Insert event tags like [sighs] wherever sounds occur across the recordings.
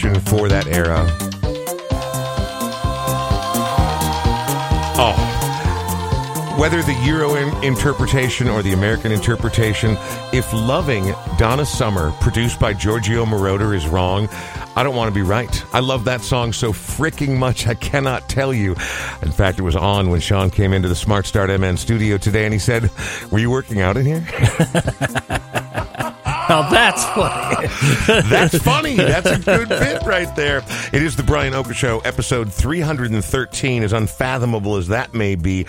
for that era. Oh. Whether the Euro in- interpretation or the American interpretation, if loving Donna Summer, produced by Giorgio Moroder, is wrong, I don't want to be right. I love that song so freaking much, I cannot tell you. In fact, it was on when Sean came into the Smart Start MN studio today and he said, Were you working out in here? [laughs] Now that's funny. [laughs] That's funny. That's a good bit right there. It is the Brian Oake Show, episode 313, as unfathomable as that may be.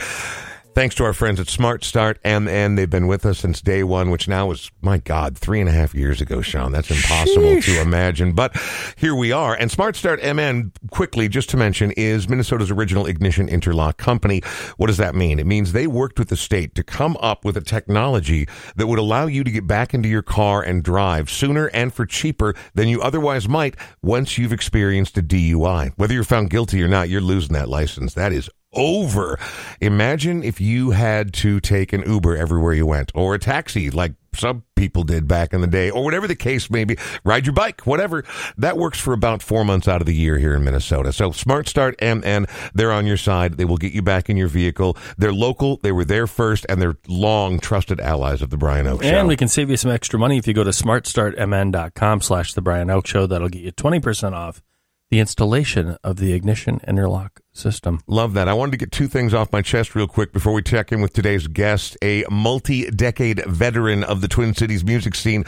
Thanks to our friends at Smart Start MN. They've been with us since day one, which now is, my God, three and a half years ago, Sean. That's impossible to imagine. But here we are. And Smart Start MN, quickly, just to mention, is Minnesota's original ignition interlock company. What does that mean? It means they worked with the state to come up with a technology that would allow you to get back into your car and drive sooner and for cheaper than you otherwise might once you've experienced a DUI. Whether you're found guilty or not, you're losing that license. That is over. Imagine if you had to take an Uber everywhere you went or a taxi like some people did back in the day or whatever the case may be. Ride your bike, whatever. That works for about four months out of the year here in Minnesota. So Smart Start MN, they're on your side. They will get you back in your vehicle. They're local. They were there first and they're long trusted allies of the Brian Oake Show. And we can save you some extra money if you go to smartstartmn.com slash the Brian Oake Show. That'll get you 20% off the installation of the ignition interlock system. Love that. I wanted to get two things off my chest real quick before we check in with today's guest, a multi-decade veteran of the Twin Cities music scene.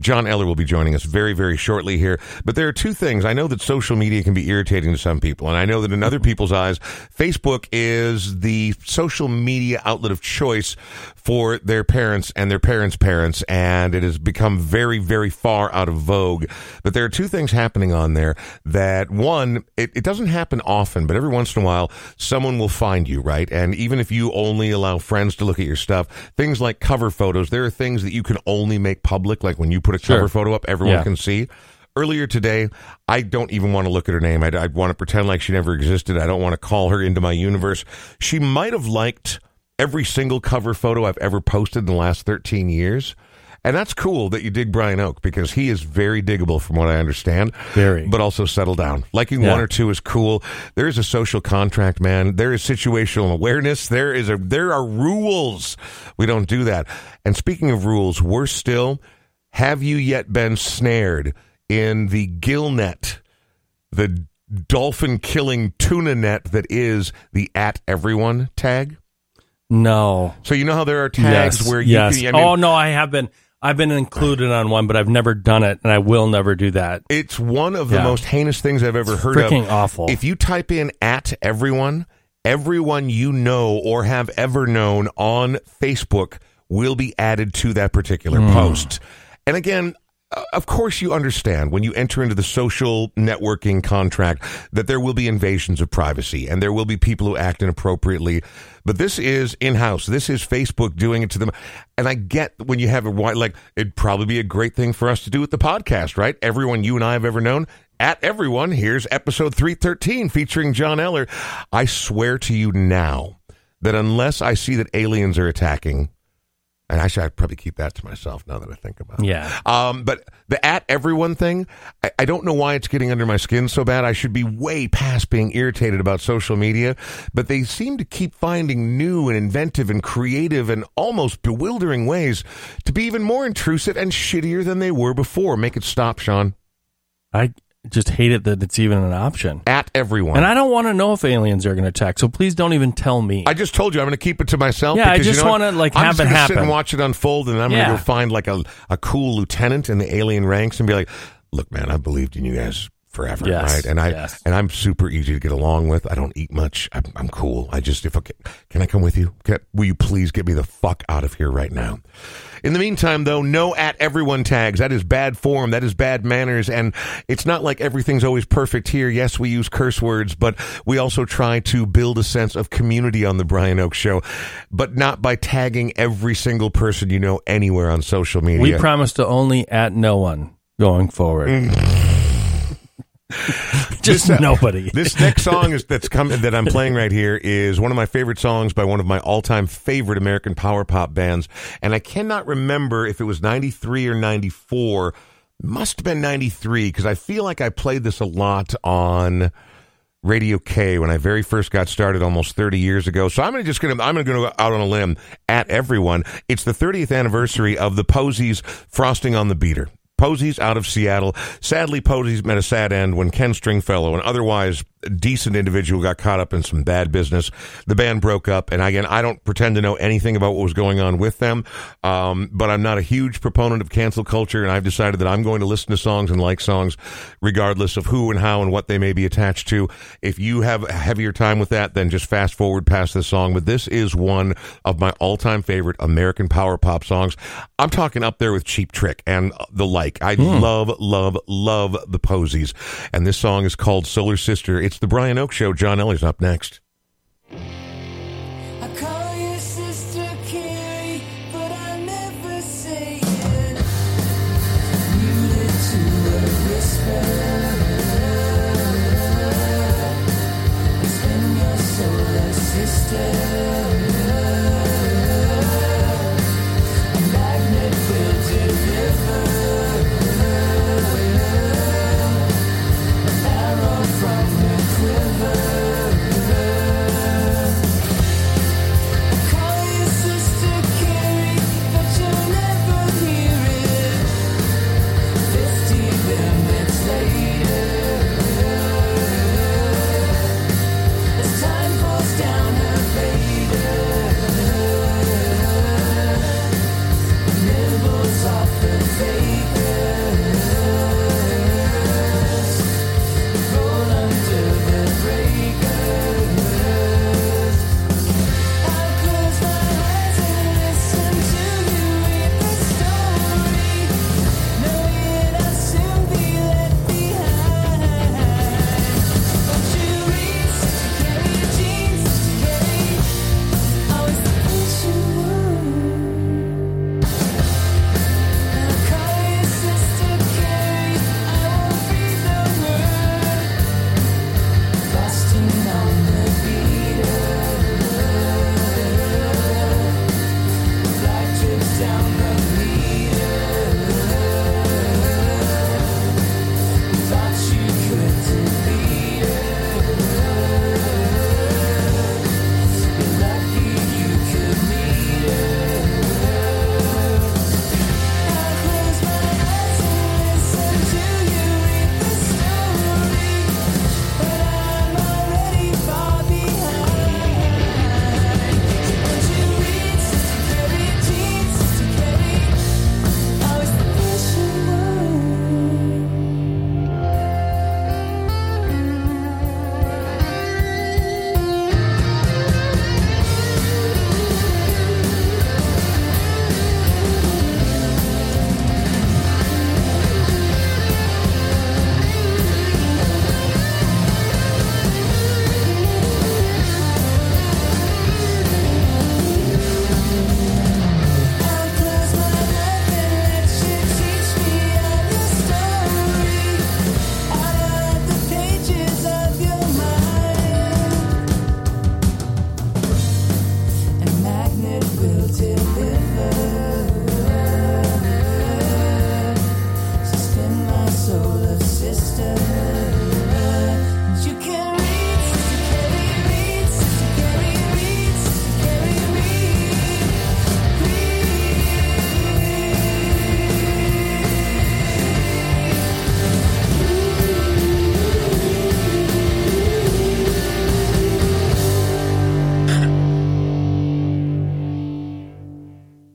John Eller will be joining us very, very shortly here. But there are two things. I know that social media can be irritating to some people, and I know that in other people's eyes, Facebook is the social media outlet of choice for their parents and their parents' parents, and it has become very, very far out of vogue. But there are two things happening on there that one, it, it doesn't happen often, but every once in a while, someone will find you, right? And even if you only allow friends to look at your stuff, things like cover photos, there are things that you can only make public, like when you put a Sure. cover photo up, everyone Yeah. can see. Earlier today, I don't even want to look at her name. I, I want to pretend like she never existed. I don't want to call her into my universe. She might have liked every single cover photo I've ever posted in the last 13 years. And that's cool that you dig Brian Oake because he is very diggable from what I understand. Very. But also settle down. Liking Yeah. one or two is cool. There is a social contract, man. There is situational awareness. There is a there are rules. We don't do that. And speaking of rules, worse still, have you yet been snared in the gill net, the dolphin killing tuna net that is the at everyone tag? No. So you know how there are tags yes. where you yes. can I mean, oh no, I have been. I've been included on one, but I've never done it, and I will never do that. It's one of the Yeah. most heinous things I've ever heard freaking of. awful. If you type in at everyone, everyone you know or have ever known on Facebook will be added to that particular Hmm. post. And again, Uh, of course you understand when you enter into the social networking contract that there will be invasions of privacy and there will be people who act inappropriately. But this is in-house. This is Facebook doing it to them. And I get when you have a wide, like, it'd probably be a great thing for us to do with the podcast, right? Everyone you and I have ever known. At everyone, here's episode 313 featuring John Eller. I swear to you now that unless I see that aliens are attacking, and I should I'd probably keep that to myself now that I think about it. Yeah. Um, but the at everyone thing, I, I don't know why it's getting under my skin so bad. I should be way past being irritated about social media, but they seem to keep finding new and inventive and creative and almost bewildering ways to be even more intrusive and shittier than they were before. Make it stop, Sean. I just hate it that it's even an option. At everyone. And I don't want to know if aliens are going to attack, so please don't even tell me. I just told you I'm going to keep it to myself. Yeah, I because, you just know wanna, like, I'm have just it gonna sit happen. and watch it unfold, and I'm Yeah. going to go find like a a cool lieutenant in the alien ranks and be like, "Look, man, I believed in you guys forever, Yes, right? And I yes. and I'm super easy to get along with. I don't eat much. I'm, I'm cool. I just if okay, can I come with you? Can, will you please get me the fuck out of here right now? In the meantime, though, no at everyone tags. That is bad form. That is bad manners. And it's not like everything's always perfect here. Yes, we use curse words, but we also try to build a sense of community on the Brian Oake Show, but not by tagging every single person you know anywhere on social media. we promise to only at no one going forward. [laughs] [laughs] Just This, uh, nobody. This next song is that's coming that I'm playing right here is one of my favorite songs by one of my all-time favorite American power pop bands, and I cannot remember if it was '93 or '94. Must have been '93 because I feel like I played this a lot on Radio K when I very first got started almost 30 years ago. So I'm gonna just gonna I'm gonna go out on a limb at everyone. It's the 30th anniversary of the Posies Frosting on the Beater. Posies out of Seattle. Sadly, Posies met a sad end when Ken Stringfellow, an otherwise decent individual, got caught up in some bad business. The band broke up, and again, I don't pretend to know anything about what was going on with them, um, but I'm not a huge proponent of cancel culture, and I've decided that I'm going to listen to songs and like songs regardless of who and how and what they may be attached to. If you have a heavier time with that, then just fast forward past this song. But this is one of my all-time favorite American power pop songs. I'm talking up there with Cheap Trick and the like. I love, love, love the Posies, and this song is called Solar Sister. It's the Brian Oake Show. John Eller's up next.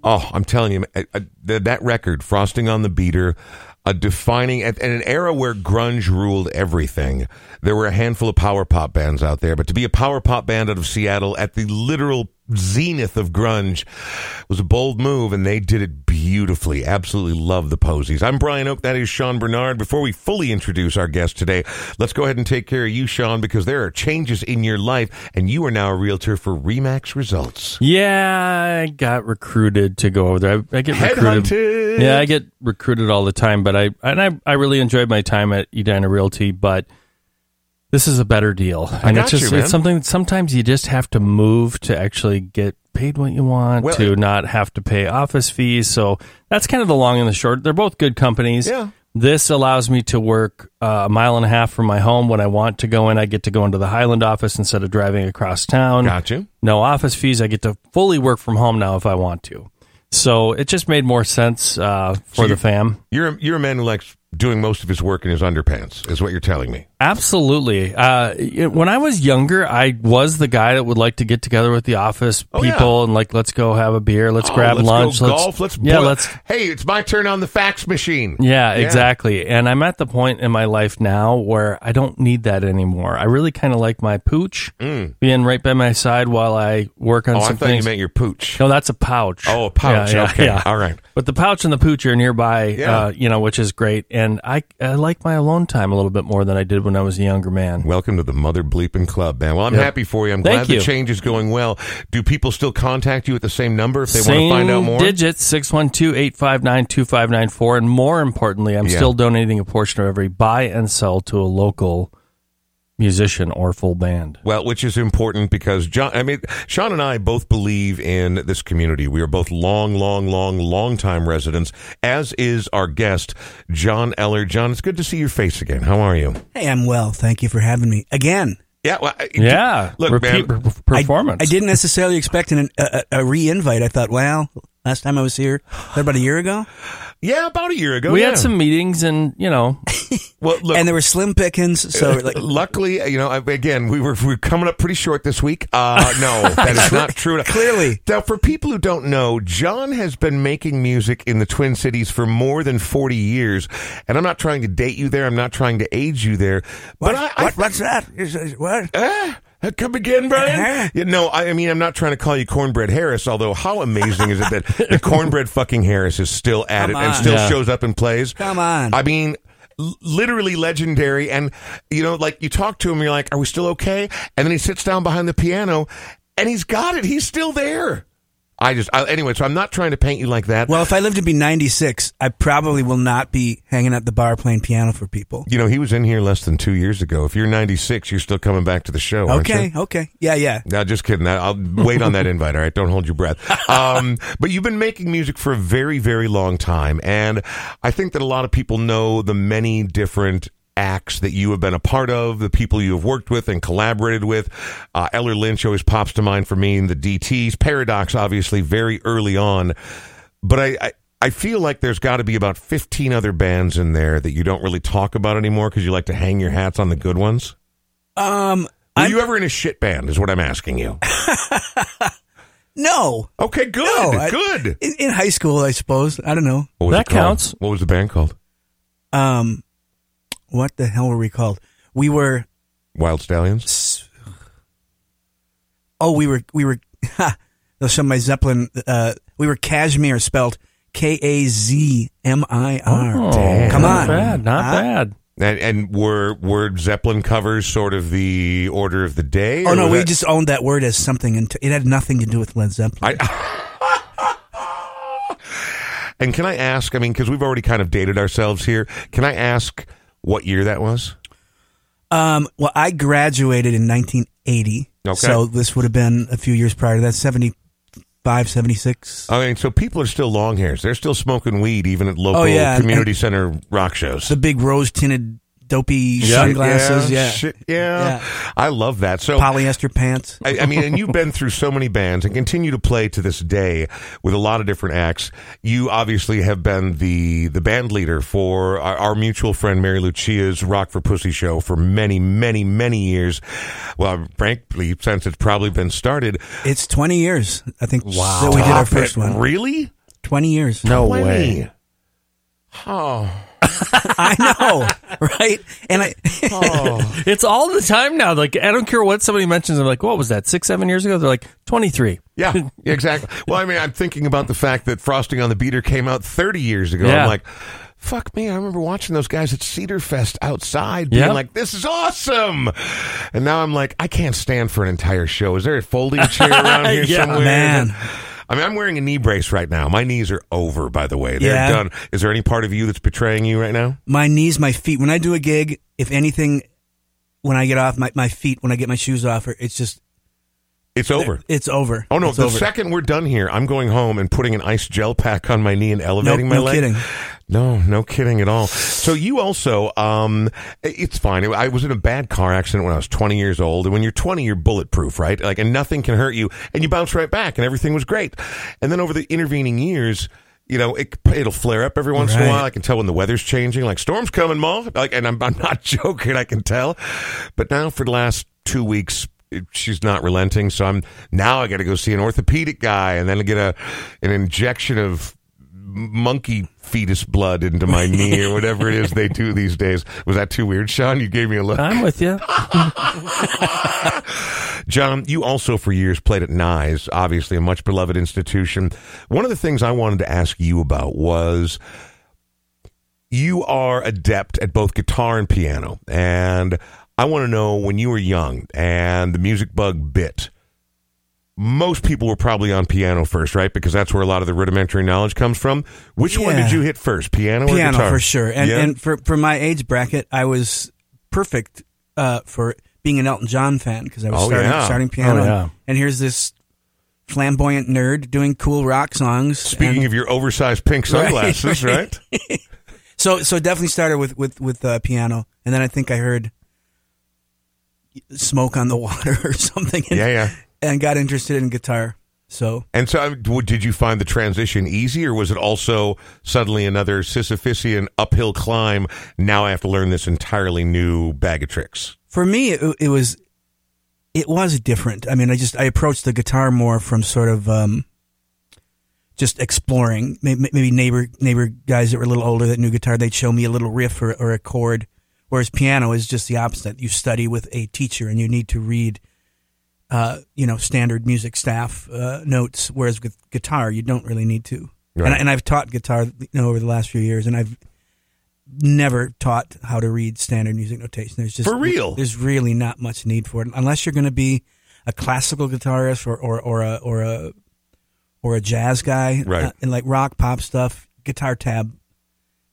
Oh, I'm telling you, uh, uh, I- I- that record, Frosting on the Beater, a defining, at, at an era where grunge ruled everything, there were a handful of power pop bands out there, but to be a power pop band out of Seattle at the literal zenith of grunge. It was a bold move, and they did it beautifully. Absolutely love the Posies. I'm Brian Oake. That is Sean Bernard. Before we fully introduce our guest today, let's go ahead and take care of you, Sean, because there are changes in your life, and you are now a realtor for Remax Results. Yeah, I got recruited to go over there. I, I get recruited. Headhunted. Yeah, I get recruited all the time, but I and I, I really enjoyed my time at Edina Realty, but this is a better deal. and got it's just you, man. it's something sometimes you just have to move to actually get paid what you want Well, to it- not have to pay office fees. So that's kind of the long and the short. They're both good companies. Yeah. This allows me to work uh, a mile and a half from my home. When I want to go in, I get to go into the Highland office instead of driving across town. Got you. No office fees. I get to fully work from home now if I want to. So it just made more sense uh, for the fam. You're a, you're a man who likes doing most of his work in his underpants, is what you're telling me. Absolutely. Uh, when I was younger, I was the guy that would like to get together with the office Oh, yeah. people and like, let's go have a beer, let's Oh, grab let's lunch, go let's golf. Let's yeah, boil- let's Hey, it's my turn on the fax machine. Yeah, Yeah. exactly. And I'm at the point in my life now where I don't need that anymore. I really kind of like my pooch being right by my side while I work on Mm. Oh, I some thought things. you meant your pooch. no, that's a pouch. Oh, a pouch. Yeah, okay. All right. But the pouch and the pooch are nearby, Yeah. uh, you know, which is great. And I, I like my alone time a little bit more than I did when I was a younger man. Welcome to the Mother Bleeping Club, man. Well, I'm Yep. happy for you. I'm Thank glad the change is going well. Do people still contact you at the same number if they Same want to find out more? digits, 612-859-2594. And more importantly, I'm Yeah. still donating a portion of every buy and sell to a local musician or full band. Well, which is important because John, I mean, Sean and I both believe in this community. We are both long, long, long, long time residents, as is our guest, John Eller. John, it's good to see your face again. How are you? Hey, I'm well. Thank you for having me again. Yeah. Well, I- Yeah. Look, Repeat man, per- performance. I, I didn't necessarily expect an, a, a a re-invite. I thought, well, last time I was here, about a year ago, Yeah, about a year ago. we yeah. had some meetings and, you know, [laughs] Well, look, and there were slim pickings. So, like, [laughs] Luckily, you know, again, we were we were coming up pretty short this week. Uh, no, that is not true. Clearly. Now, for people who don't know, John has been making music in the Twin Cities for more than forty years, and I'm not trying to date you there. I'm not trying to age you there, but what, I, I what, what's that? Is, is, what? Ah, come again, Brian? Uh-huh. Yeah, no, I, I mean, I'm not trying to call you Cornbread Harris, although how amazing is it that the [laughs] Cornbread fucking Harris is still at Come it and still Yeah. shows up and plays? Come on. I mean, literally legendary. And, you know, like you talk to him, you're like, are we still okay? And then he sits down behind the piano and he's got it. He's still there. I just, I, anyway, so I'm not trying to paint you like that. Well, if I live to be 96, I probably will not be hanging at the bar playing piano for people. you know, he was in here less than two years ago. If you're 96, you're still coming back to the show. Okay, okay, yeah, yeah. No, just kidding. I'll wait on that [laughs] invite. All right, don't hold your breath. Um, but you've been making music for a very, very long time, and I think that a lot of people know the many different acts that you have been a part of, the people you have worked with and collaborated with. Uh, Eller Lynch always pops to mind for me, and the DTs, Paradox, obviously very early on. But I. I I feel like there's got to be about 15 other bands in there that you don't really talk about anymore because you like to hang your hats on the good ones. Um, Were I'm, you ever in a shit band? Is what I'm asking you. [laughs] no, Okay, good, No, I- good. in, in high school, I suppose. I don't know. What was That it counts. What was the band called? Um, what the hell were we called? We were. Wild Stallions. Oh, we were. We were. [laughs] Ha, they'll show my Zeppelin. Uh, we were Cashmere, spelled K A Z M I R. Oh, Come not on, bad, not Huh? bad. And, and were were Zeppelin covers sort of the order of the day? Oh no, we that- just owned that word as something, and it had nothing to do with Led Zeppelin. [laughs] And can I ask? I mean, because we've already kind of dated ourselves here. Can I ask what year that was? Um, well, I graduated in 1980. Okay. So this would have been a few years prior to that, 75, 76. I mean, so people are still long hairs. They're still smoking weed even at local Oh, yeah, community center rock shows. the big rose tinted dopey sunglasses. Yeah. shit, yeah. Yeah. I love that. So Polyester pants. I, I mean, and you've been through so many bands and continue to play to this day with a lot of different acts. You obviously have been the the band leader for our, our mutual friend Mary Lucia's Rock for Pussy show for many, many, many years. Well, frankly, since it's probably been started. It's 20 years, I think, Wow. that we did our first it. one. Really? 20 years. No 20. way. Oh. [laughs] I know, right? And I, oh. [laughs] It's all the time now. Like I don't care what somebody mentions. I'm like, what was that? Six, seven years ago? They're like twenty three. Yeah, [laughs] exactly. Well, I mean, I'm thinking about the fact that Frosting on the Beater came out 30 years ago. Yeah. I'm like, fuck me. I remember watching those guys at Cedar Fest outside being Yeah. like, this is awesome. And now I'm like, I can't stand for an entire show. Is there a folding chair around here Yeah. somewhere? Man. I mean, I'm wearing a knee brace right now. My knees are over, by the way. They're Yeah. done. Is there any part of you that's betraying you right now? my knees, my feet. When I do a gig, if anything, when I get off my, my feet, when I get my shoes off, it's just It's over. it's over. Oh no! It's the over. second we're done here, I'm going home and putting an ice gel pack on my knee and elevating No- my no leg. kidding. No, no kidding at all. So you also, um, it's fine. I was in a bad car accident when I was 20 years old, and when you're 20, you're bulletproof, right? Like, and nothing can hurt you, and you bounce right back, and everything was great. And then over the intervening years. You know, it, it'll flare up every once in a while. I can tell when the weather's changing, like storm's coming, Ma. Like, and I'm, I'm not [laughs] joking. I can tell. But now for the last two weeks, she's not relenting. So I'm now I got to go see an orthopedic guy and then get a an injection of monkey fetus blood into my [laughs] knee or whatever it is they do these days. Was that too weird, Sean? You gave me a look. I'm with you. [laughs] John, you also for years played at Nyes, obviously a much beloved institution. One of the things I wanted to ask you about was you are adept at both guitar and piano. And I want to know when you were young and the music bug bit. Most people were probably on piano first, right? Because that's where a lot of the rudimentary knowledge comes from. Which one did you hit first, piano, or piano guitar? for sure. And Yeah? and for for my age bracket, I was perfect uh, for being an Elton John fan because I was Oh, starting yeah. starting piano. Oh, yeah. And here's this flamboyant nerd doing cool rock songs. Speaking and of your oversized pink sunglasses, right. [laughs] right? so so definitely started with with with uh, piano, and then I think I heard smoke on the [laughs] water or something. And, Yeah, yeah. And got interested in guitar. So And so, did you find the transition easy, or was it also suddenly another Sisyphusian uphill climb? Now I have to learn this entirely new bag of tricks. for me, it, it was it was different. I mean, I just I approached the guitar more from sort of um, just exploring. Maybe, maybe neighbor neighbor guys that were a little older that knew guitar, they'd show me a little riff or, or a chord. Whereas piano is just the opposite. You study with a teacher, and you need to read, uh, you know, standard music staff uh, notes. Whereas with guitar, you don't really need to. Right. And, I, and I've taught guitar, you know, over the last few years, and I've never taught how to read standard music notation. There's just For real? There's really not much need for it unless you're going to be a classical guitarist or or, or a or a or a jazz guy, Right. Uh, and like rock pop stuff. Guitar tab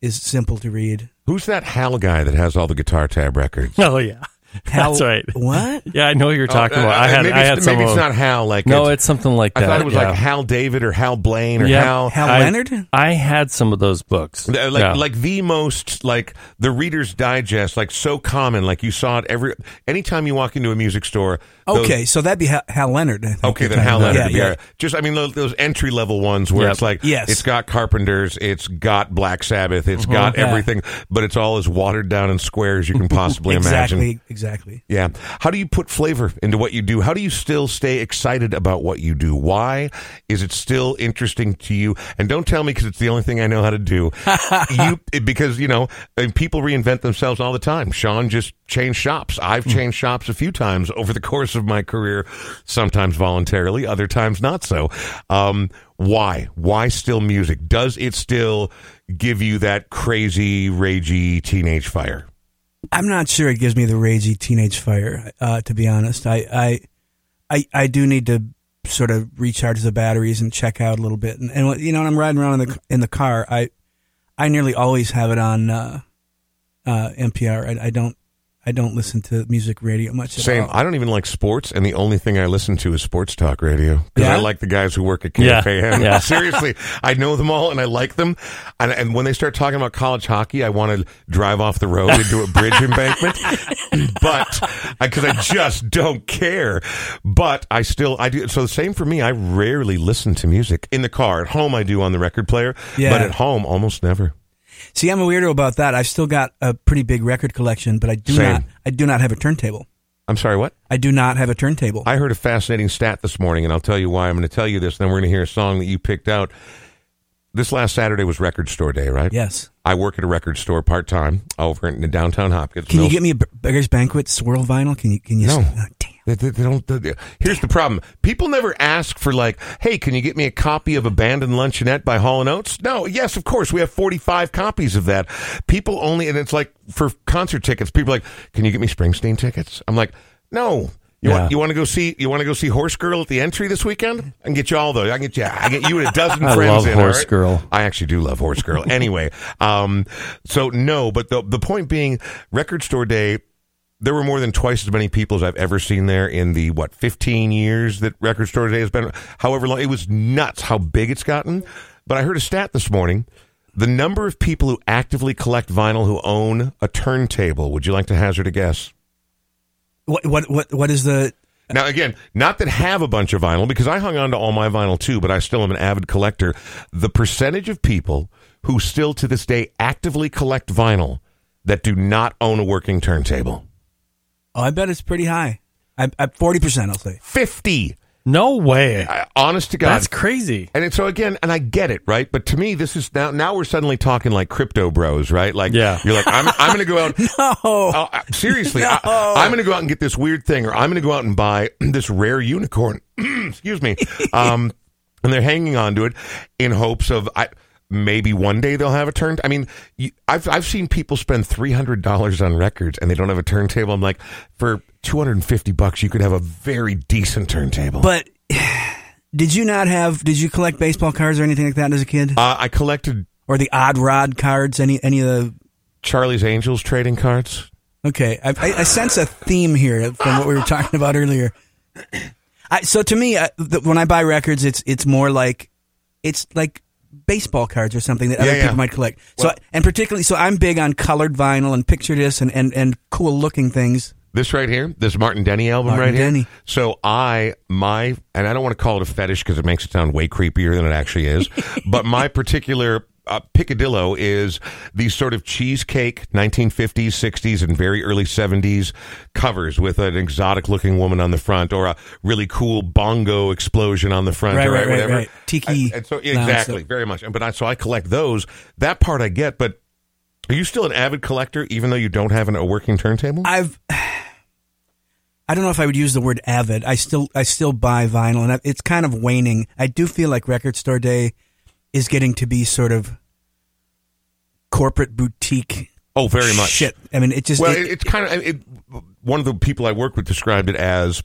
is simple to read. Who's that Hal guy that has all the guitar tab records? Oh yeah, Hal- that's right. What? [laughs] Yeah, I know what you're talking Oh, about. uh, I had maybe I it's, had some. maybe it's not Hal. Like no, it's, it's something like I that. thought it was yeah. like Hal David or Hal Blaine or Yeah. Hal. Hal I- Leonard? I had some of those books. Like Yeah. like the most like the Reader's Digest, like so common. Like you saw it every anytime you walk into a music store. Those- Okay, so that'd be Hal, Hal Leonard. I think Okay, then Hal. Leonard. Yeah, would be yeah. Just, I mean, those, those entry level ones where Yep. it's like, Yes. it's got Carpenters, it's got Black Sabbath, it's mm-hmm. got Yeah. everything, but it's all as watered down and square as you can possibly [laughs] exactly, imagine. exactly. Yeah. How do you put flavor into what you do? How do you still stay excited about what you do? Why is it still interesting to you? And don't tell me because it's the only thing I know how to do. [laughs] you because you know people reinvent themselves all the time. Sean just changed shops. I've mm. changed shops a few times over the course of my career. Sometimes voluntarily, other times not so. Um, why? Why still music? Does it still give you that crazy, ragey teenage fire? I'm not sure it gives me the ragey teenage fire. Uh, to be honest, I, I, I, I do need to sort of recharge the batteries and check out a little bit. And, and you know, when I'm riding around in the in the car, I, I nearly always have it on uh, uh, NPR. I, I don't, I don't listen to music radio much. At Same. all. I don't even like sports, and the only thing I listen to is sports talk radio because I like the guys who work at Yeah. KFAN. Yeah. [laughs] Seriously, I know them all and I like them. And, and when they start talking about college hockey, I want to drive off the road into a bridge [laughs] embankment. But because I just don't care. But I still I do. So the same for me. I rarely listen to music in the car. At home, I do on the record player. Yeah. But at home, almost never. See, I'm a weirdo about that. I've still got a pretty big record collection, but I do Same. not. I do not have a turntable. I'm sorry. What? I do not have a turntable. I heard a fascinating stat this morning, and I'll tell you why. I'm going to tell you this, and then we're going to hear a song that you picked out. this last Saturday was Record Store Day, right? Yes. I work at a record store part time over in downtown Hopkins. Can you get me a Beggars Banquet swirl vinyl? Can you? Can you? No. Oh, uh, damn. They, they- they don't. they- here's the problem: people never ask for like, "Hey, can you get me a copy of Abandoned Luncheonette by Hall and Oates?" No, yes, of course, we have 45 copies of that. People only, and it's like for concert tickets, people are like, "Can you get me Springsteen tickets?" I'm like, "No." You Yeah. want you want to go see you want to go see Horse Girl at the entry this weekend? I can get you all those. I can get you. I get you and a dozen [laughs] I friends love in. Horse right? Girl. I actually do love Horse Girl. anyway, um, so no, but the the point being, Record Store Day there were more than twice as many people as I've ever seen there in the what 15 years that Record Store Day has been. However long, it was nuts how big it's gotten. But I heard a stat this morning: the number of people who actively collect vinyl who own a turntable. Would you like to hazard a guess? What? What? What? What is the? Now, again, not that have a bunch of vinyl because I hung on to all my vinyl too, but I still am an avid collector. The percentage of people who still to this day actively collect vinyl that do not own a working turntable. Oh, I bet it's pretty high. I, I forty percent. I'll say. 50. No way. I- honest to God. That's crazy. And it's, so again, and I get it, right? But to me, this is now. Now we're suddenly talking like crypto bros, right? Like, Yeah. you're like, I'm, I'm going to go out. [laughs] no. Oh, seriously, No. I, I'm going to go out and get this weird thing, or I'm going to go out and buy [clears throat] this rare unicorn. [clears throat] Excuse me. [laughs] Um, and they're hanging on to it in hopes of I, maybe one day they'll have a turn. I mean, you, I've I've seen people spend three hundred dollars on records and they don't have a turntable. I'm like, for two hundred and fifty bucks, you could have a very decent turntable. but [sighs] did you not have? Did you collect baseball cards or anything like that as a kid? uh, I collected or the odd rod cards? Any? Any of the? Charlie's Angels trading cards. Okay, I, I, I sense a theme here from what we were talking about earlier. I, so to me, I, the, when I buy records, it's it's more like it's like baseball cards or something that other Yeah, people might collect. So Well- and particularly, so I'm big on colored vinyl and picture discs and and, and cool looking things. This right here, this Martin Denny album Martin right here. So I, my, and I don't want to call it a fetish because it makes it sound way creepier than it actually is. [laughs] but my particular uh, picadillo is these sort of cheesecake 1950s, 60s, and very early 70s covers with an exotic looking woman on the front or a really cool bongo explosion on the front Right, or right, whatever. right. Tiki And, and so exactly, stuff. very much. But I, so I collect those. That part I get, but. Are you still an avid collector, even though you don't have an, a working turntable? I've [sighs] I don't know if I would use the word avid. I still I still buy vinyl, and it's kind of waning. I do feel like Record Store Day is getting to be sort of corporate boutique. oh, very much. Shit. I mean, it just Well, it- it, it's kind of it, one of the people I work with described it as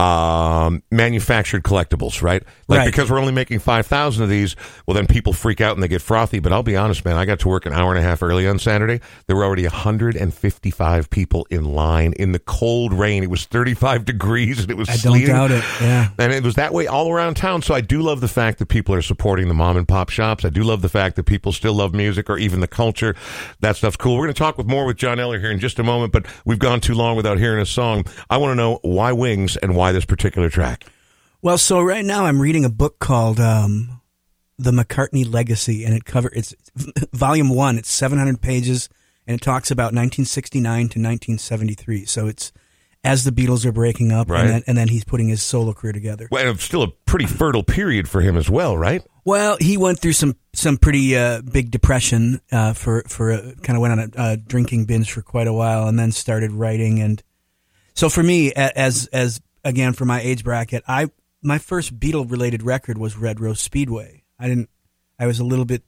um, manufactured collectibles, right? Like Right. because we're only making five thousand of these, well, then people freak out and they get frothy. But I'll be honest, man, I got to work an hour and a half early on Saturday. There were already hundred and fifty-five people in line in the cold rain. It was thirty-five [laughs] degrees and it was. I don't doubt it. Yeah. And it was that way all around town. So I do love the fact that people are supporting the mom and pop shops. I do love the fact that people still love music or even the culture. That stuff's cool. We're going to talk with more with John Eller here in just a moment, but we've gone too long without hearing a song. I want to know why Wings and why this particular track. Well, so right now I'm reading a book called um, "The McCartney Legacy," and it cover it's [laughs] volume one. It's 700 pages, and it talks about 1969 to 1973. So it's as the Beatles are breaking up, Right. and, then, and then he's putting his solo career together. Well, and it's still a pretty fertile period for him as well, right? Well, he went through some some pretty uh, big depression uh, for for a, kind of went on a, a drinking binge for quite a while, and then started writing. And so for me, as as again for my age bracket, I my first Beatle related record was Red Rose Speedway. I didn't. I was a little bit,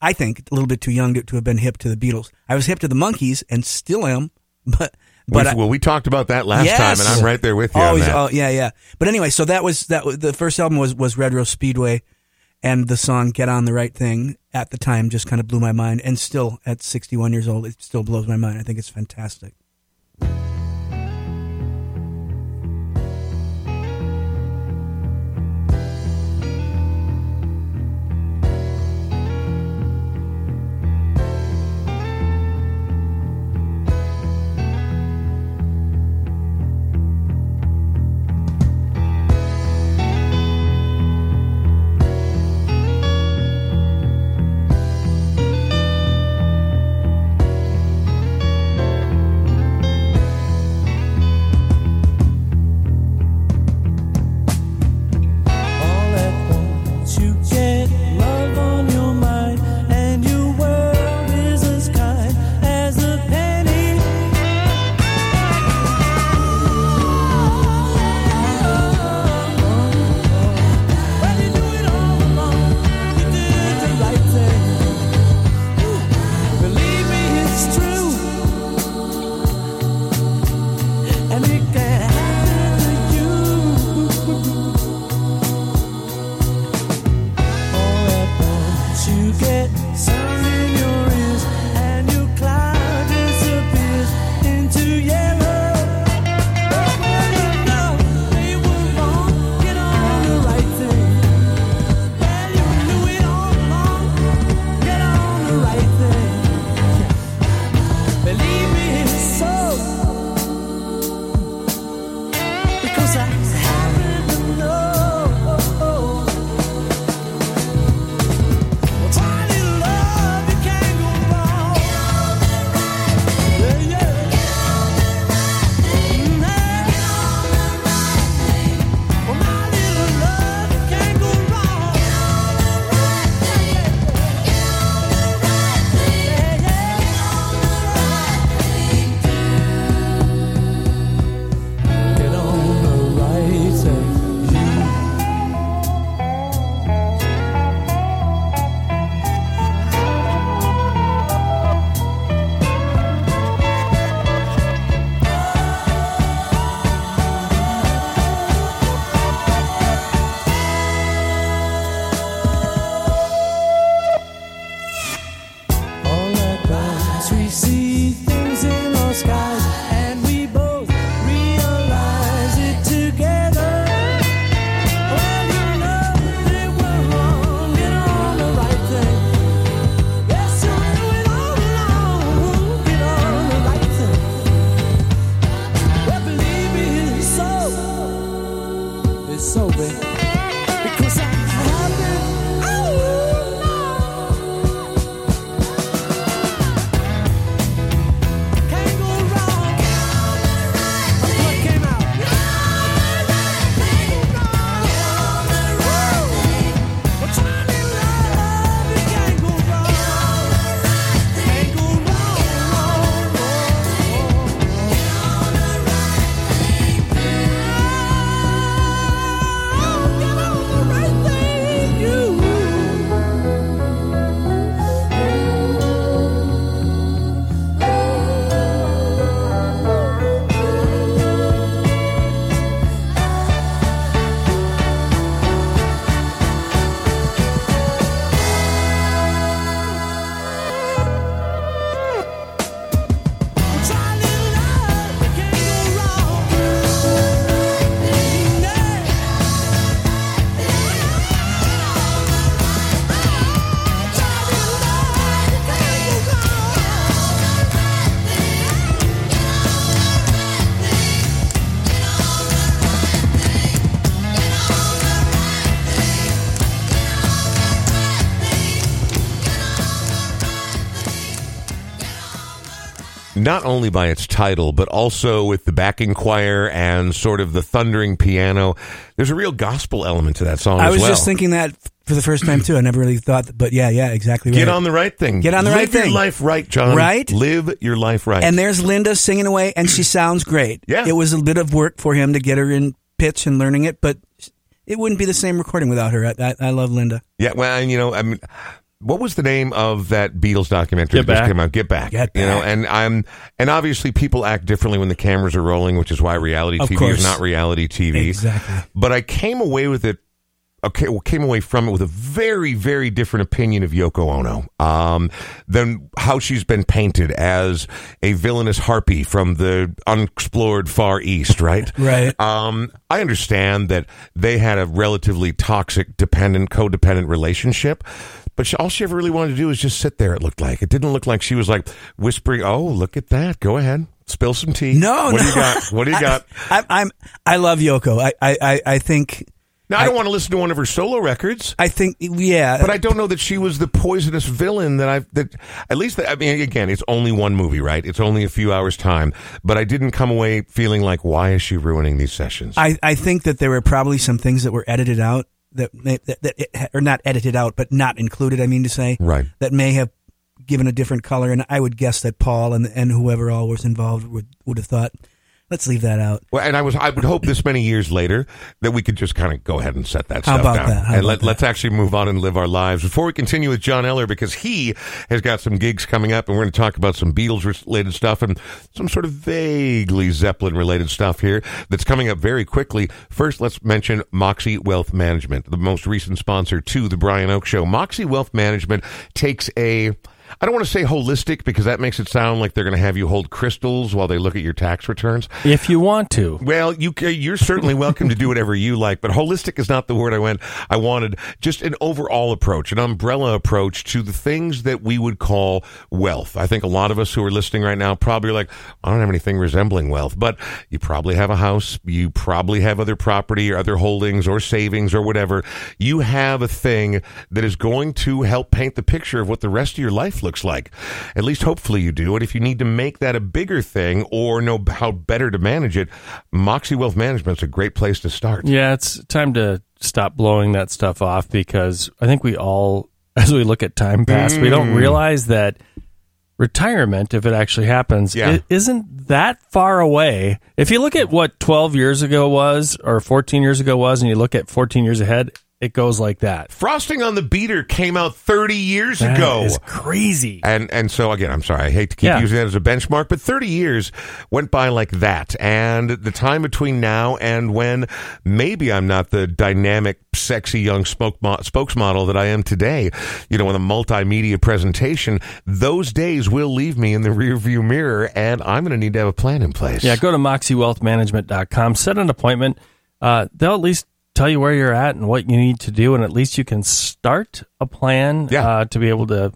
I think, a little bit too young to, to have been hip to the Beatles. I was hip to the Monkees and still am, but [laughs] but we, I- well, we talked about that last Yes. time, and I'm right there with you Always, oh yeah, yeah. But anyway, so that was that. was- The first album was was Red Rose Speedway, and the song "Get on the Right Thing" at the time just kind of blew my mind, and still at 61 years old, it still blows my mind. I think it's fantastic. Not only by its title, but also with the backing choir and sort of the thundering piano. There's a real gospel element to that song I as was well. just thinking that for the first time too. I never really thought, that, but yeah, yeah, exactly right. Get on the right thing. Get on the Live right thing. Live your life right, John. Right? Live your life right. And there's Linda singing away, and she sounds great. Yeah. It was a bit of work for him to get her in pitch and learning it, but it wouldn't be the same recording without her. I, I, I love Linda. Yeah, well, and you know, I mean, what was the name of that Beatles documentary Get that just Back. came out? Get back. Get You know, Back. and I'm, and obviously people act differently when the cameras are rolling, which is why reality Of TV course. is not reality TV. Exactly. But I came away with it. Okay, well, came away from it with a very, very different opinion of Yoko Ono um, than how she's been painted as a villainous harpy from the unexplored Far East, right? [laughs] Right. Um, I understand that they had a relatively toxic, dependent, codependent relationship, but she, all she ever really wanted to do was just sit there. It looked like it didn't look like she was like whispering, "Oh, look at that! Go ahead, spill some tea." No, what no. do you got? What do you got? I, I'm. I love Yoko. I. I. I, I think. Now, I don't want to listen to one of her solo records. I think. Yeah. But I don't know that she was the poisonous villain that I've that at least I mean again it's only one movie right it's only a few hours time but I didn't come away feeling like why is she ruining these sessions I, I think that there were probably some things that were edited out that may, that, that it, or not edited out, but not included. I mean to say, Right. That may have given a different color, and I would guess that Paul and and whoever all was involved would would have thought, let's leave that out. Well, and I was I would hope this many years later that we could just kind of go ahead and set that How stuff about down that? How and about let, that? let's actually move on and live our lives. Before we continue with John Eller, because he has got some gigs coming up, and we're going to talk about some Beatles related stuff and some sort of vaguely Zeppelin related stuff here that's coming up very quickly. First, let's mention Moxie Wealth Management, the most recent sponsor to the Brian Oake Show. Moxie Wealth Management takes a I don't want to say holistic because that makes it sound like they're going to have you hold crystals while they look at your tax returns. If you want to. Well, you you're certainly welcome to do whatever you like, but holistic is not the word I went. I wanted just an overall approach, an umbrella approach to the things that we would call wealth. I think a lot of us who are listening right now probably are like, I don't have anything resembling wealth, but you probably have a house, you probably have other property or other holdings or savings or whatever. You have a thing that is going to help paint the picture of what the rest of your life looks like. At least hopefully you do. And if you need to make that a bigger thing or know how better to manage it, Moxie Wealth Management's a great place to start. Yeah, it's time to stop blowing that stuff off because I think we all, [laughs] as we look at time pass, we Mm. don't realize that retirement, if it actually happens, Yeah. it isn't that far away. If you look at what 12 years ago was or 14 years ago was, and you look at 14 years ahead, it goes like that. Frosting on the Beater came out 30 years That ago. crazy. And and so again, I'm sorry, I hate to keep Yeah. using that as a benchmark, but 30 years went by like that, and the time between now and when maybe I'm not the dynamic, sexy young spoke mo- spokesmodel that I am today, you know, in a multimedia presentation, those days will leave me in the rearview mirror, and I'm going to need to have a plan in place. Yeah, go to moxiewealthmanagement.com, set an appointment. Uh, they'll at least tell you where you're at and what you need to do, and at least you can start a plan Yeah. uh, to be able to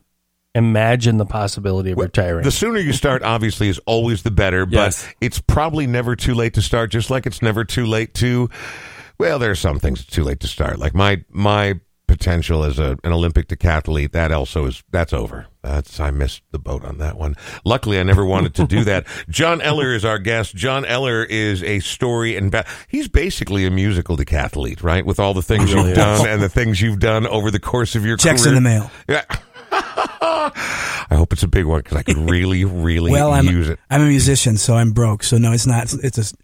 imagine the possibility of retiring. The sooner you start, obviously, is always the better. But Yes. it's probably never too late to start. Just like it's never too late to. Well, there are some things too late to start. Like my my potential as a, an Olympic decathlete, that also is that's over. That's I missed the boat on that one. Luckily, I never wanted to do that. [laughs] John Eller is our guest. John Eller is a story and ba- he's basically a musical decathlete, right? With all the things really you've is. done and the things you've done over the course of your Checks career. in the mail. Yeah. [laughs] I hope it's a big one because I could really, really Well, I'm use it. I'm a musician, so I'm broke. So no, it's not. It's a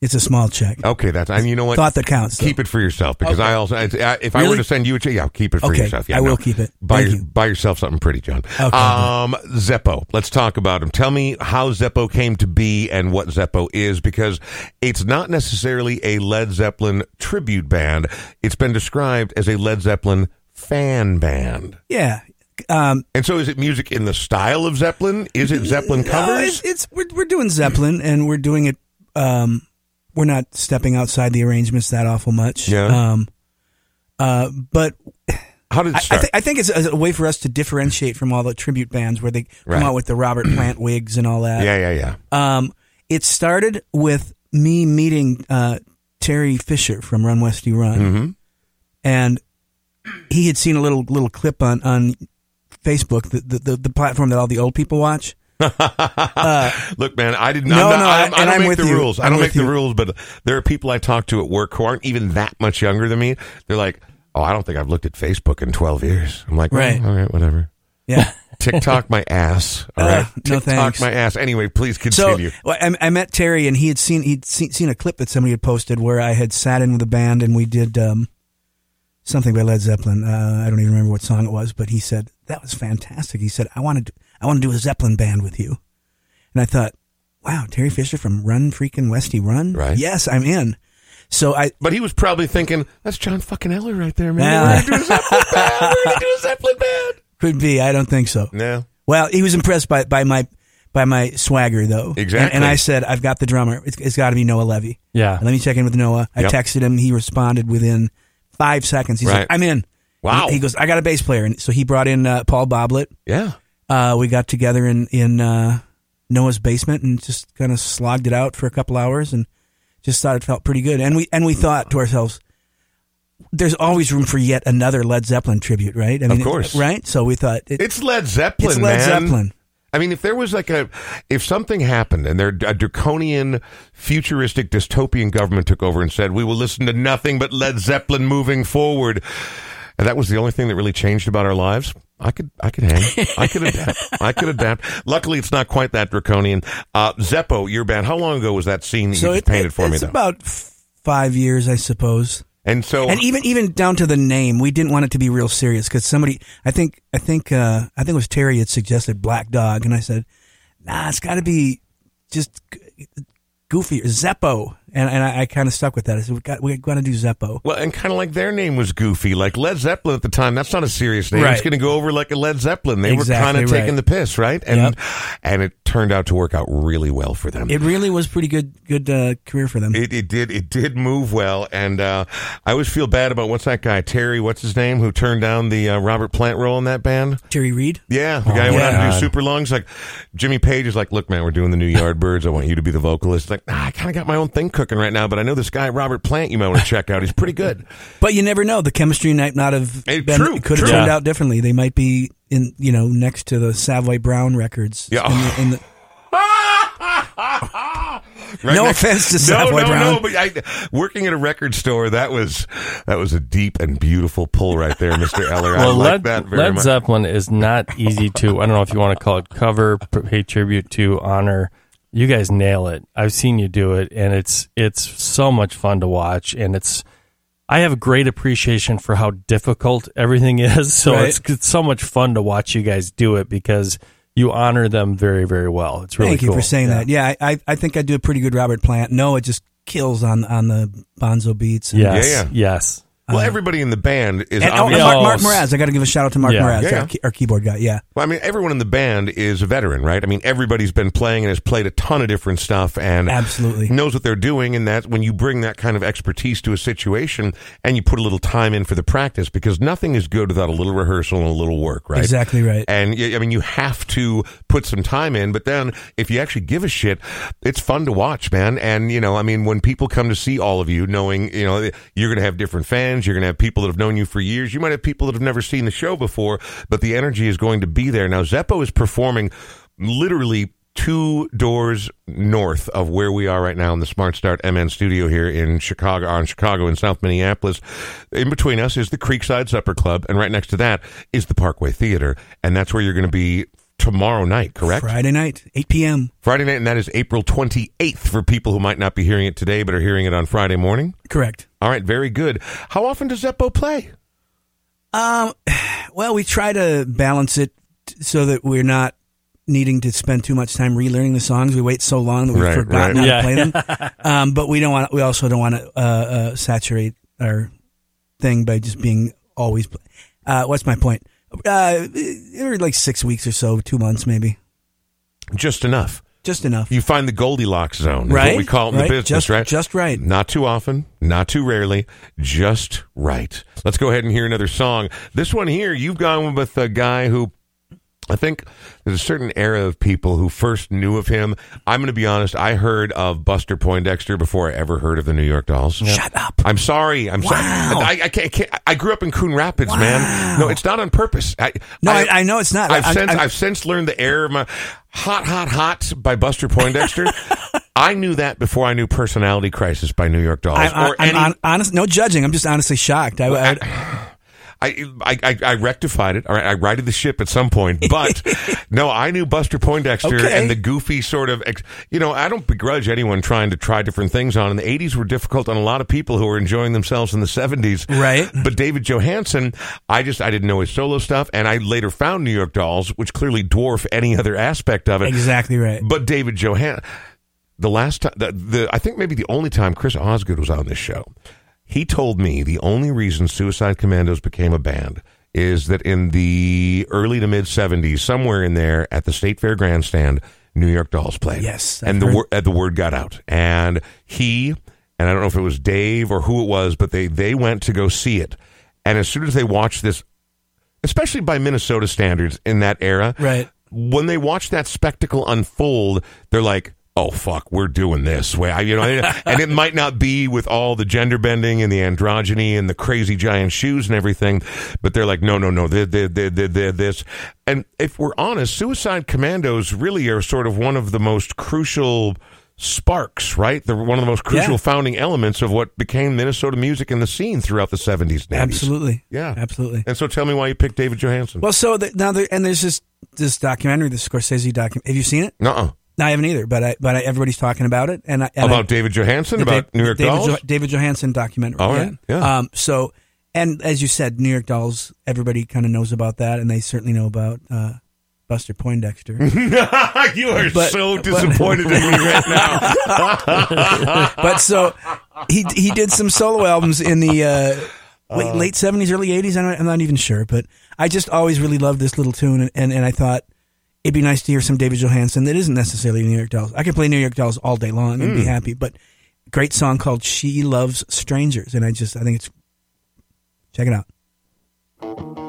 it's a small check. Okay, that's and you know what? Thought that counts. though. Keep it for yourself because Okay. I also I- I- if I were to send you a check, yeah, keep it for Okay, yourself. Yeah, I will no. keep it. Buy your- you. buy yourself something pretty, John. Okay. Um, Zeppo. Let's talk about him. Tell me how Zeppo came to be and what Zeppo is because it's not necessarily a Led Zeppelin tribute band. It's been described as a Led Zeppelin fan band. Yeah. Um, And so, is it music in the style of Zeppelin? Is it Zeppelin no, covers? it's, it's we're we're doing Zeppelin, and we're doing it. Um, we're not stepping outside the arrangements that awful much. Yeah. Um, uh, but How did it I, I, th- I think it's a, a way for us to differentiate from all the tribute bands where they come Right. out with the Robert Plant wigs and all that. yeah, yeah, yeah. Um, it started with me meeting uh, Terry Fisher from Run Westy Run, Mm-hmm. and he had seen a little little clip on on Facebook, the the, the, the platform that all the old people watch. [laughs] Look, man, I didn't. No, I'm not, no, I'm, I- I don't I'm make the you. rules. I I'm don't make with the rules, but there are people I talk to at work who aren't even that much younger than me. They're like, "Oh, I don't think I've looked at Facebook in 12 years." I'm like, well, Right. all right, whatever." Yeah. [laughs] TikTok my ass. All Uh, right, no TikTok thanks. my ass. Anyway, please So continue. well, I, I met Terry, and he had seen he'd seen, seen a clip that somebody had posted where I had sat in with a band and we did um, something by Led Zeppelin. Uh, I don't even remember what song it was, but he said that was fantastic. He said I wanted to, I want to do a Zeppelin band with you, and I thought, wow, Terry Fisher from Run Freaking Westy Run, Right. Yes, I'm in. So I but he was probably thinking, "That's John fucking Eller right there, man. Yeah. We're gonna do a Zeppelin band. We're gonna do a [laughs] Zeppelin band." could be. I don't think so. No, Well, he was impressed by by my by my swagger though. Exactly. And, I said, I've got the drummer. It's, it's got to be Noah Levy. Yeah. Let me check in with Noah. I Yep. texted him. He responded within five seconds. He's Right. like, I'm in. Wow. He, he goes, I got a bass player. And so he brought in uh, Paul Boblet. yeah. Uh, we got together in, in uh, Noah's basement and just kind of slogged it out for a couple hours and just thought it felt pretty good. And we, and we thought to ourselves, there's always room for yet another Led Zeppelin tribute, right? I Of course. Right? So we thought, it, It's Led Zeppelin, it's Led man. Zeppelin. I mean, if there was like a, if something happened and there a draconian, futuristic, dystopian government took over and said, "We will listen to nothing but Led Zeppelin moving forward," and that was the only thing that really changed about our lives, I could, I could hang, I could adapt, I could adapt. Luckily, it's not quite that draconian. Uh, Zeppo, your band, how long ago was that scene that you just it- painted it- for me? It's Though? about five years, I suppose. and so, and even even down to the name, we didn't want it to be real serious because somebody, I think, I think, uh, I think it was Terry had suggested Black Dog, and I said, Nah, it's got to be just goofy Zeppo, and and I, I kind of stuck with that. I said we got we got to do Zeppo. Well, and kind of like their name was goofy. Like Led Zeppelin at the time, that's not a serious name. It's Right. going to go over like a Led Zeppelin. They were kind of right. taking the piss, right? And Yep. and it turned out to work out really well for them. It really was pretty good good uh, career for them. It, it did it did move well, and uh, I always feel bad about what's that guy Terry? What's his name? Who turned down the uh, Robert Plant role in that band? Terry Reid. Yeah, the guy who went out to do super lungs. Like Jimmy Page is like, look, man, we're doing the new Yardbirds. I want you to be the vocalist. Like, nah, I kind of got my own thing cooking right now, but I know this guy Robert Plant. You might want to check out. He's pretty good. [laughs] But you never know. The chemistry might not have been, true, could have true. turned Yeah. out differently. They might be in you know next to the Savoy Brown records. Yeah. In the, in the, [laughs] Right No next- offense to Savoy no, Brown. no, but I, working at a record store, that was that was a deep and beautiful pull right there, Mister Eller. I Well, like Led, that very Led much. Zeppelin is not easy to. I don't know if you want to call it cover, p- pay tribute to, honor. You guys nail it. I've seen you do it, and it's it's so much fun to watch. And it's I have a great appreciation for how difficult everything [laughs] is. So Right. it's it's so much fun to watch you guys do it because you honor them very very well. It's really Thank you cool. for saying Yeah. that. Yeah, I, I I think I do a pretty good Robert Plant. No, it just kills on on the Bonzo beats. And, Yes, Yeah, yeah. yes. Well, uh, everybody in the band is And, oh, and. Mark, Mark Yes. Mraz. I got to give a shout out to Mark Yeah. Mraz, Yeah, yeah. Our, key, our keyboard guy. Yeah, Well, I mean, everyone in the band is a veteran, right? I mean, everybody's been playing and has played a ton of different stuff and Absolutely. knows what they're doing. And that when you bring that kind of expertise to a situation and you put a little time in for the practice, because nothing is good without a little rehearsal and a little work, right? exactly right. And I mean, you have to put some time in, but then if you actually give a shit, it's fun to watch, man. And, you know, I mean, when people come to see all of you, knowing, you know, you're going to have different fans, you're going to have people that have known you for years, you might have people that have never seen the show before, but the energy is going to be there. Now, Zeppo is performing literally two doors north of where we are right now in the Smart Start MN studio here in Chicago, on Chicago in South Minneapolis. In between us is the Creekside Supper Club, and right next to that is the Parkway Theater, and that's where you're going to be tomorrow night, correct? Friday night, 8 p.m. Friday night, and that is April 28th for people who might not be hearing it today but are hearing it on Friday morning. Correct. All right, very good. How often does Zeppo play? Um, [sighs] well, we try to balance it so that we're not needing to spend too much time relearning the songs. We wait so long that we've Right, forgotten right. how to play them. [laughs] um, but we don't want. We also don't want to uh, uh, saturate our thing by just being always. Play. Uh, what's my point? Uh, every like six weeks or so, two months maybe, Just enough. Just enough. You find the Goldilocks zone, right? what we call it in right? the business, just, right? Just right. Not too often, not too rarely, just right. Let's go ahead and hear another song. This one here, you've gone with a guy who I think there's a certain era of people who first knew of him. I'm going to be honest. I heard of Buster Poindexter before I ever heard of the New York Dolls. Shut up. I'm sorry. I'm sorry. Wow. I, I, can't, I can't- I grew up in Coon Rapids, man. No, it's not on purpose. I, No, I, I know it's not. I've I'm- since I'm- I've since learned the error of my hot, hot, hot by Buster Poindexter. [laughs] I knew that before I knew Personality Crisis by New York Dolls. I'm, or I'm any, hon- honest, no judging. I'm just honestly shocked. I, I, [sighs] [sighs] I, I, I, rectified it. All right, I righted the ship at some point, but [laughs] no, I knew Buster Poindexter Okay. and the goofy sort of, ex- you know, I don't begrudge anyone trying to try different things on. And the 80s were difficult on a lot of people who were enjoying themselves in the 70s. Right. But David Johansen, I just, I didn't know his solo stuff. And I later found New York Dolls, which clearly dwarf any other aspect of it. exactly right. But David Johann, the last time, the, the I think maybe the only time Chris Osgood was on this show, he told me the only reason Suicide Commandos became a band is that in the early to mid '70s, somewhere in there at the State Fair Grandstand, New York Dolls played. Yes, I've and the uh, the word got out, and he and I don't know if it was Dave or who it was, but they they went to go see it, and as soon as they watched this, especially by Minnesota standards in that era, Right. when they watched that spectacle unfold, they're like, "Oh fuck, we're doing this." Way, you know, and it might not be with all the gender bending and the androgyny and the crazy giant shoes and everything, but they're like, "No, no, no, they they they they they this." And if we're honest, Suicide Commandos really are sort of one of the most crucial sparks, right? They're one of the most crucial Yeah. founding elements of what became Minnesota music in the scene throughout the 70s and 80s. Absolutely. Yeah. Absolutely. And so tell me why you picked David Johansen. Well, so the, now there, and there's this this documentary, the Scorsese documentary. Have you seen it? Nuh-uh. No, I haven't either. But I, but I, everybody's talking about it, and I, and About I, David Johansen, about Da- New York David, Dolls? Jo- David Johansen documentary. All right, yeah. Um. So, and as you said, New York Dolls. Everybody kind of knows about that, and they certainly know about uh, Buster Poindexter. [laughs] you are But- so but- disappointed in me right now. [laughs] but so he he did some solo albums in the uh, late late seventies, early eighties. I'm, not- I'm not even sure, but I just always really loved this little tune, and, and, and I thought it'd be nice to hear some David Johansen that isn't necessarily New York Dolls. I could play New York Dolls all day long and be hmm. happy, but great song called "She Loves Strangers," and I just I think it's check it out.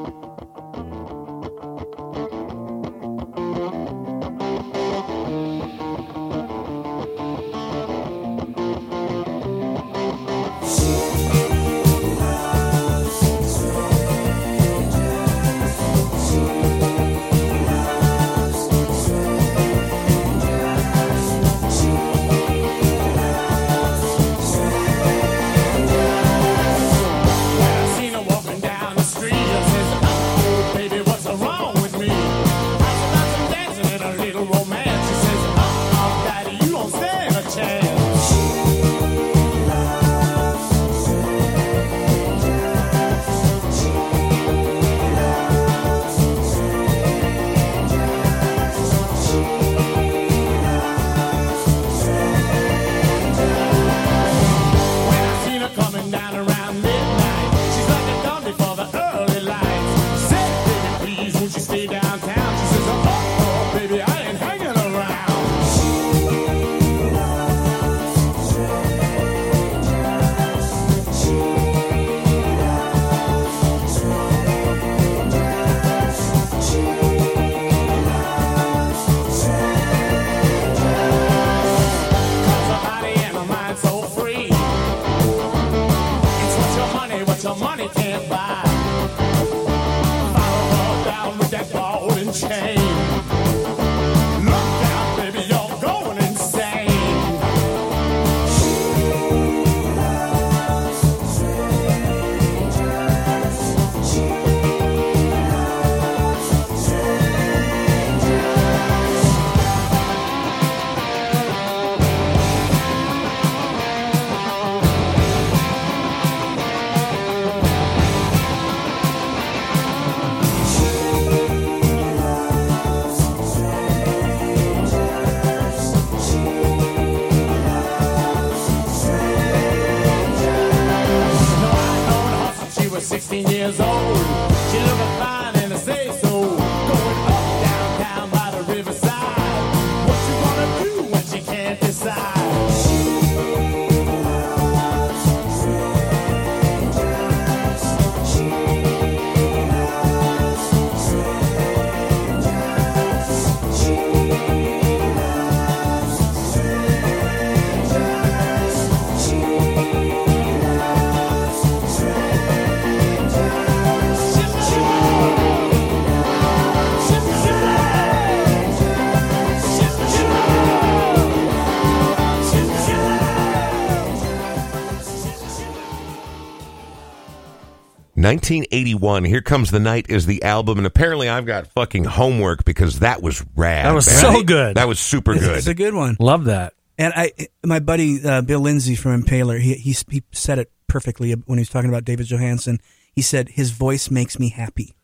1981. Here Comes the Night is the album, and apparently I've got fucking homework because that was rad. That was man. so good. That was super It's, good. it's a good one. Love that. And I, my buddy uh, Bill Lindsay from Impaler, he, he he said it perfectly when he was talking about David Johansen. He said his voice makes me happy,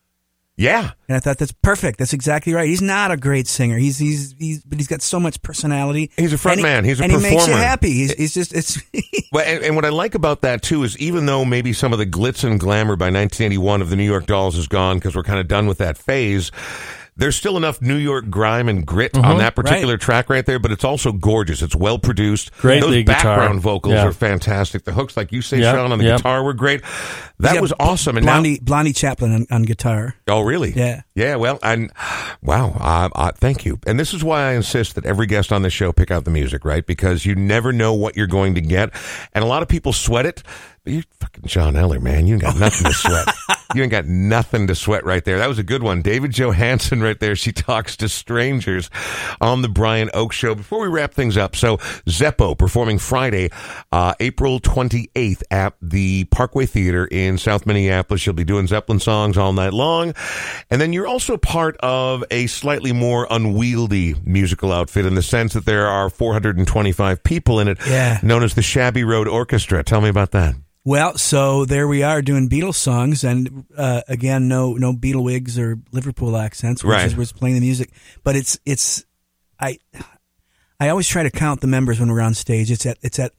yeah. and I thought that's perfect. That's exactly right. He's not a great singer. He's he's he's but he's got so much personality. He's a front he- man. He's a and he makes you happy. He's, he's just it's [laughs] Well, and, and what I like about that too is even though maybe some of the glitz and glamour by 1981 of the New York Dolls is gone because we're kind of done with that phase. There's still enough New York grime and grit on that particular track right there, but it's also gorgeous. It's well produced. Great Those lead guitar. background vocals Yeah. are fantastic. The hooks, like you say, Yep, Sean, on the yep. guitar were great. That He's was awesome. And Blondie Blondie Chaplin on, on guitar. oh, really? Yeah. Yeah. Well, and wow. Uh, uh, thank you. And this is why I insist that every guest on the show pick out the music, right? Because you never know what you're going to get, and a lot of people sweat it. But you fucking John Eller, man, you ain't got nothing to sweat. [laughs] you ain't got nothing to sweat right there. That was a good one. David Johansen right there. She talks to strangers on the Brian Oake Show. Before we wrap things up, so Zeppo performing Friday, uh, April 28th at the Parkway Theater in South Minneapolis. She'll be doing Zeppelin songs all night long. And then you're also part of a slightly more unwieldy musical outfit in the sense that there are 425 people in it, Yeah. known as the Shabby Road Orchestra. Tell me about that. Well, so there we are doing Beatles songs, and uh, again, no no Beatle wigs or Liverpool accents, which Right. is what's playing the music. But it's it's I I always try to count the members when we're on stage. It's at it's at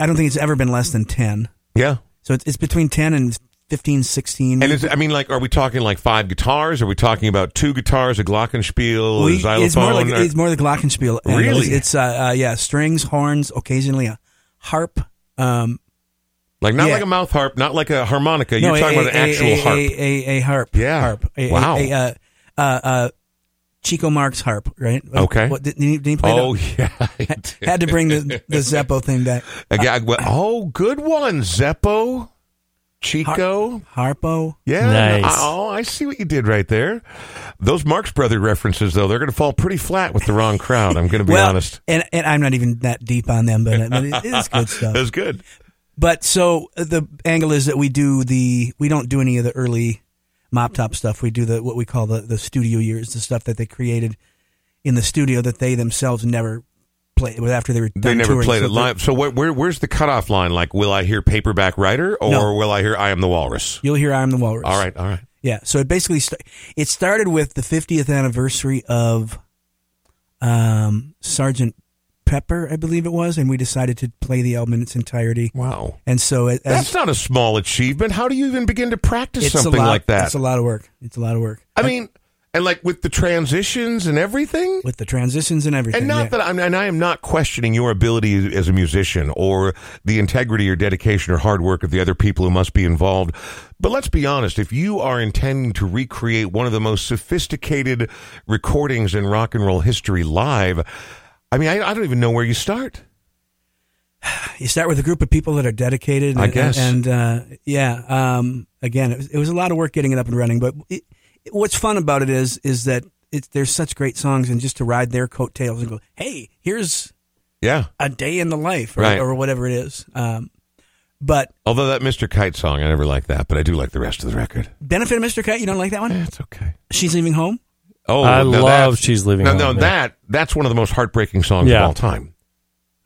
I don't think it's ever been less than ten. Yeah. So it's, it's between ten and 15, 16. And is, I mean, like, are we talking like five guitars? Are we talking about two guitars, a glockenspiel, We- a xylophone? it's more like or- it's more the glockenspiel. Really? It's, it's uh, uh, yeah, strings, horns, occasionally a harp. Um, like not yeah. like a mouth harp, not like a harmonica. You're no, talking a, about an a- actual a, harp. A, a, a harp. Yeah. Harp. A, Wow. A, a, uh, uh, uh, Chico Marx harp, right? Okay. What, did, did, he, did [laughs] he play oh that? yeah, Had to bring the, the Zeppo thing back. Again, well, oh, good one, Zeppo, Chico. Harpo. Yeah. Nice. Oh, I see what you did right there. Those Marx Brother references, though, they're going to fall pretty flat with the wrong crowd. I'm going to be well, honest. And, and I'm not even that deep on them, but, but it is good [laughs] stuff. That was good. But so uh, the angle is that we do the we don't do any of the early mop top stuff. We do the what we call the the studio years, the stuff that they created in the studio that they themselves never played after they were They never played So it live. So where, where where's the cutoff line? Like, will I hear Paperback Writer or No. will I hear I Am the Walrus? You'll hear "I'm the Walrus." All right, all right. Yeah. So it basically st- it started with the 50th anniversary of um, Sergeant Pepper, I believe it was, and we decided to play the album in its entirety. Wow. And so as, That's not a small achievement. How do you even begin to practice something lot, like that? It's a lot of work. It's a lot of work. I mean, and like with the transitions and everything. with the transitions and everything. And not yeah. that I'm, and I am not questioning your ability as a musician or the integrity or dedication or hard work of the other people who must be involved. But let's be honest, if you are intending to recreate one of the most sophisticated recordings in rock and roll history live, I mean, I, I don't even know where you start. you start with a group of people that are dedicated. I and, guess. And uh, yeah, um, again, it was, it was a lot of work getting it up and running. But it, what's fun about it is is that it's, there's such great songs, and just to ride their coattails and go, hey, here's Yeah. a day in the life, or, Right. or whatever it is. Um, but Although that Mr. Kite song, I never liked that, but I do like the rest of the record. benefit of Mr. Kite, you don't like that one? Eh, it's okay. She's leaving home. Oh, I love She's Leaving No, no, yeah. that that's one of the most heartbreaking songs Yeah. of all time.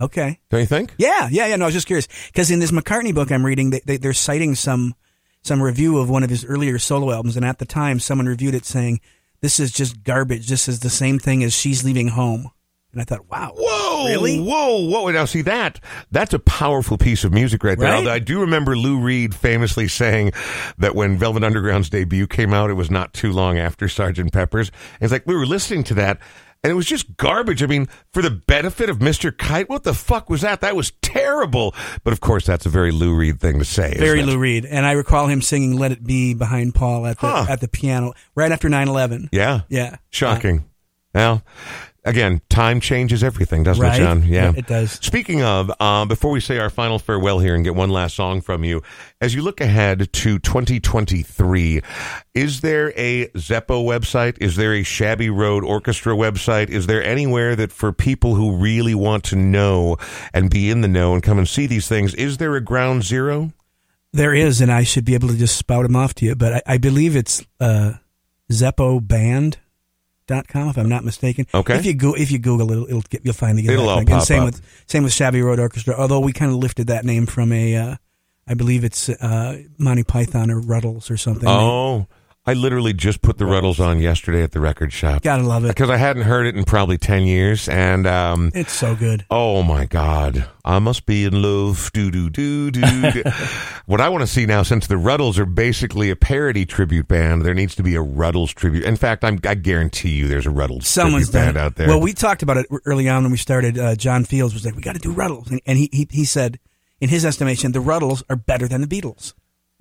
Okay. Don't you think? Yeah, yeah, yeah. No, I was just curious because in this McCartney book I'm reading, they, they, they're citing some some review of one of his earlier solo albums, and at the time, someone reviewed it saying this is just garbage. This is the same thing as She's Leaving Home. And I thought, wow, Whoa! Really? Whoa! Whoa! Now see that that's a powerful piece of music right there. Right? Although I do remember Lou Reed famously saying that when Velvet Underground's debut came out, it was not too long after Sergeant Pepper's. And it's like we were listening to that, and it was just garbage. I mean, for the benefit of Mister Kite, what the fuck was that? That was terrible. But of course, that's a very Lou Reed thing to say. very? Lou Reed. And I recall him singing "Let It Be" behind Paul at the Huh. at the piano right after 9/11. Yeah. Yeah, Shocking. well, again, time changes everything, doesn't Right? it, John? Yeah. Yeah, it does. Speaking of, um, before we say our final farewell here and get one last song from you, as you look ahead to 2023, is there a Zeppo website? Is there a Shabby Road Orchestra website? Is there anywhere that for people who really want to know and be in the know and come and see these things, is there a ground zero? There is, and I should be able to just spout them off to you, but I, I believe it's uh, If I'm not mistaken. Okay. If you go, if you Google it, it'll, get, you'll find the It'll all and pop same up. with same with Shabby Road Orchestra. Although we kind of lifted that name from a, uh, I believe it's uh, Monty Python or Rutles or something. Oh, I literally just put the Rutles on yesterday at the record shop Gotta love it. because I hadn't heard it in probably ten years, and um, It's so good. oh my god, I must be in love. Do do do do. [laughs] what I want to see now, since the Rutles are basically a parody tribute band, there needs to be a Rutles tribute. In fact, I'm, I guarantee you, there's a Rutles Someone's tribute band it. out there. Well, we talked about it early on when we started. Uh, John Fields was like, "We got to do Rutles," and, and he, he he said, in his estimation, the Rutles are better than the Beatles.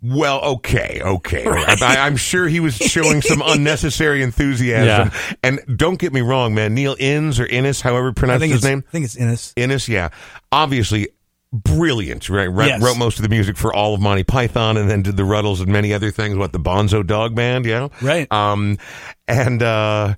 Well, okay, okay. I, I'm sure he was showing some [laughs] unnecessary enthusiasm. And don't get me wrong, man. Neil Innes or Innes, however you I pronounce think his name, I think it's Innes. Innes, yeah, obviously brilliant. Right, Wrote- Yes. wrote most of the music for all of Monty Python, and then did the Rutles and many other things. What the Bonzo Dog Band, yeah, Right. Um, and uh,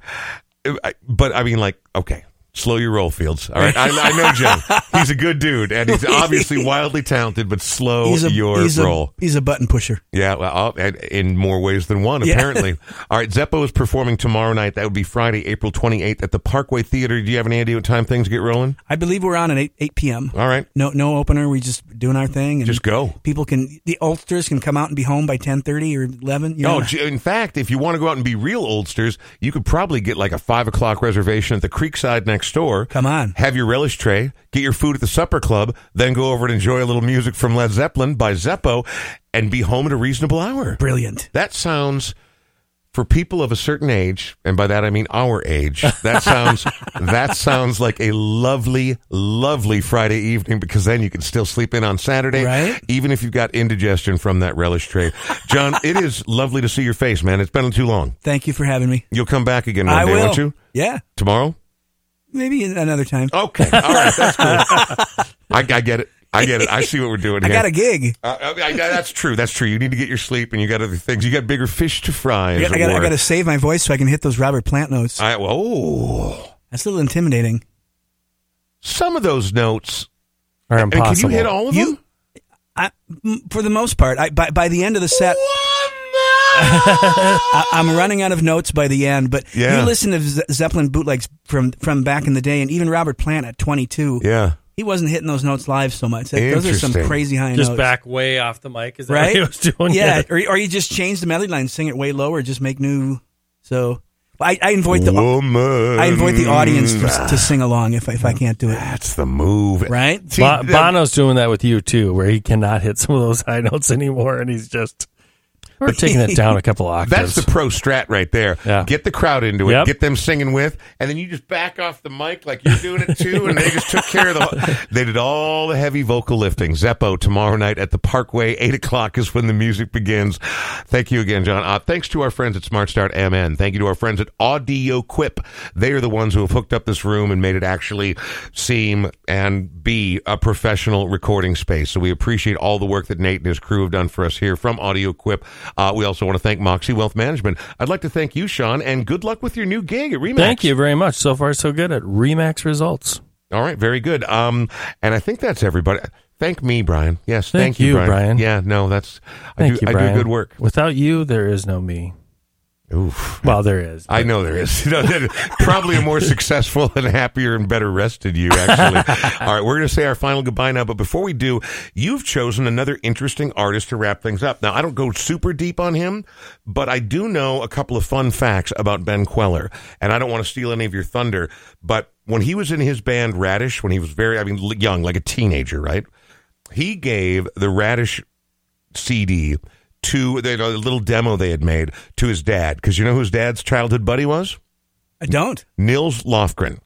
but I mean, like, okay. Slow your roll, Fields. All right, I, I know Joe. [laughs] He's a good dude, and he's obviously wildly talented. But slow He's a your he's roll. A, he's a button pusher. Yeah, well, and in more ways than one, Yeah. apparently. [laughs] All right, Zeppo is performing tomorrow night. That would be Friday, April 28th at the Parkway Theater. Do you have any idea what time things get rolling? I believe we're on at eight eight p.m. All right, No no opener. We just doing our thing. And just go. People can the oldsters can come out and be home by ten thirty or eleven. You know? Oh, in fact, if you want to go out and be real oldsters, you could probably get like a five o'clock reservation at the Creekside next door. come on. Have your relish tray, get your food at the supper club, then go over and enjoy a little music from Led Zeppelin by Zeppo, and be home at a reasonable hour. Brilliant. That sounds for people of a certain age, and by that I mean our age. That [laughs] sounds that sounds like a lovely, lovely Friday evening because then you can still sleep in on Saturday, Right. Even if you've got indigestion from that relish tray. John, [laughs] it is lovely to see your face, man. It's been too long. Thank you for having me. You'll come back again one I day, will. won't you? Yeah. Tomorrow? Maybe another time. Okay, all right, that's cool. [laughs] I, I get it. I get it. I see what we're doing I here. got a gig. Uh, I- I- that's true. That's true. You need to get your sleep, and you got other things. You got bigger fish to fry. I as got, I it got, I were. got to save my voice so I can hit those Robert Plant notes. I, oh, That's a little intimidating. some of those notes. Are And can you hit all of You- them? I, m- for the most part, I, by, by the end of the set, [laughs] I, I'm running out of notes by the end. But Yeah. you listen to Ze- Zeppelin bootlegs from from back in the day, and even Robert Plant at 22, yeah. he wasn't hitting those notes live so much. That- Those are some Interesting. crazy high Just notes. Just back way off the mic. Is that right? what he was doing? yeah, or, or you just change the melody line, sing it way lower, just make new. So I, I invite the Woman. I invite the audience to, to sing along if I, if I can't do it. That's the move, Right? See, Bo- that- Bono's doing that with you too, where he cannot hit some of those high notes anymore, and he's just we're taking it [laughs] down a couple octaves. That's the pro strat right there. Yeah. Get the crowd into it. Yep. Get them singing with, and then you just back off the mic like you're doing it too. And they just took care of the. [laughs] They did all the heavy vocal lifting. Zeppo tomorrow night at the Parkway. Eight o'clock is when the music begins. Thank you again, John. Uh, thanks to our friends at Smart Start MN. Thank you to our friends at Audio Quip. They are the ones who have hooked up this room and made it actually seem and be a professional recording space. So we appreciate all the work that Nate and his crew have done for us here from Audio Quip. Uh, we also want to thank Moxie Wealth Management. I'd like to thank you, Sean, and good luck with your new gig at Remax. Thank you very much. So far, so good at Remax results. All right, very good. Um, and I think that's everybody. Thank me, Brian. Yes, thank, Thank you, Brian. Brian. Yeah, no, that's I do. you, I do good work. Without you, there is no me. Oof. Well, there is. I know there is. [laughs] You know, probably a more [laughs] successful and happier and better rested you, actually. [laughs] All right, we're going to say our final goodbye now. But before we do, you've chosen another interesting artist to wrap things up. Now, I don't go super deep on him, but I do know a couple of fun facts about Ben Kweller. And I don't want to steal any of your thunder, but when he was in his band Radish, when he was very, I mean, young, like a teenager, right? He gave the Radish CD to the a little demo they had made to his dad because you know whose dad's childhood buddy was I don't. Nils Lofgren,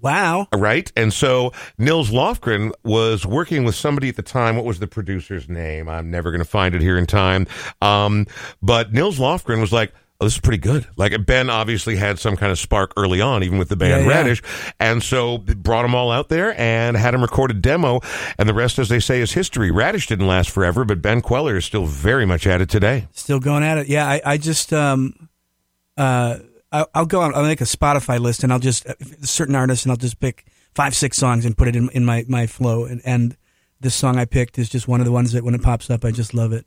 Wow. right? And so Nils Lofgren was working with somebody at the time. What was the producer's name? I'm never going to find it here in time. Um, but Nils Lofgren was like. Oh, this is pretty good. Like Ben obviously had some kind of spark early on, even with the band Yeah, yeah. Radish, and so brought them all out there and had them record a demo. And the rest, as they say, is history. Radish didn't last forever, but Ben Kweller is still very much at it today. Still going at it. Yeah, I, I just um uh I'll, I'll go on. I'll make a Spotify list and I'll just uh, certain artists and I'll just pick five six songs and put it in in my my flow and and this song I picked is just one of the ones that when it pops up I just love it.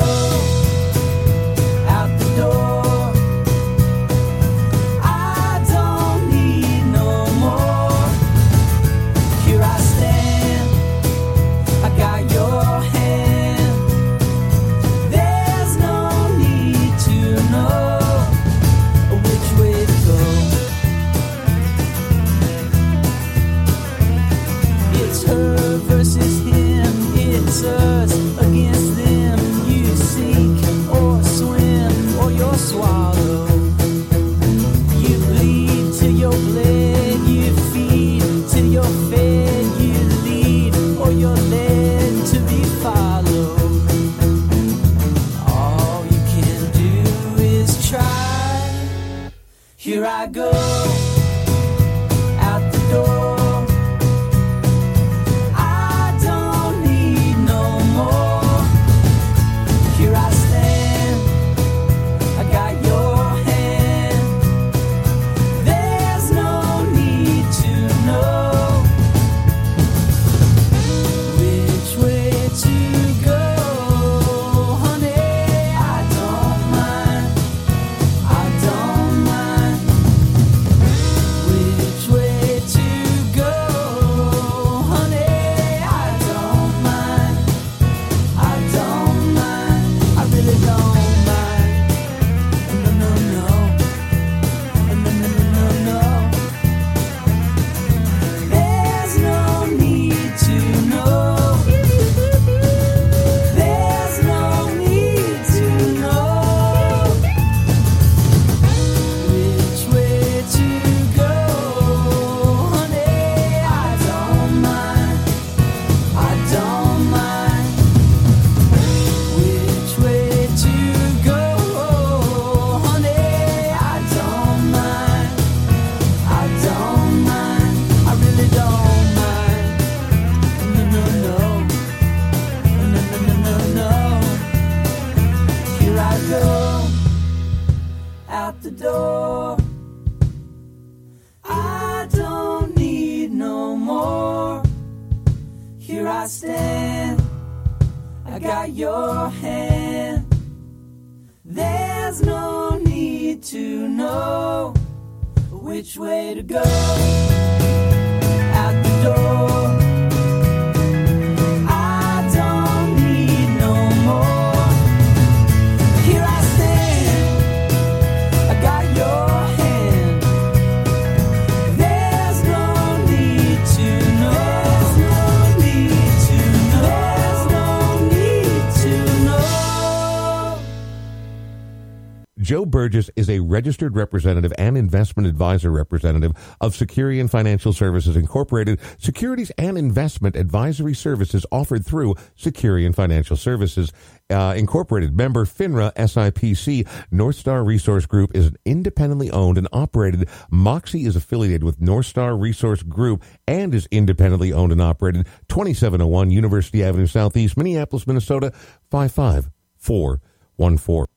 registered representative and investment advisor representative of Securian Financial Services Incorporated, securities and investment advisory services offered through Securian Financial Services uh, Incorporated. Member FINRA SIPC, Northstar Resource Group is an independently owned and operated. Moxie is affiliated with Northstar Resource Group and is independently owned and operated. 2701 University Avenue Southeast, Minneapolis, Minnesota 55414.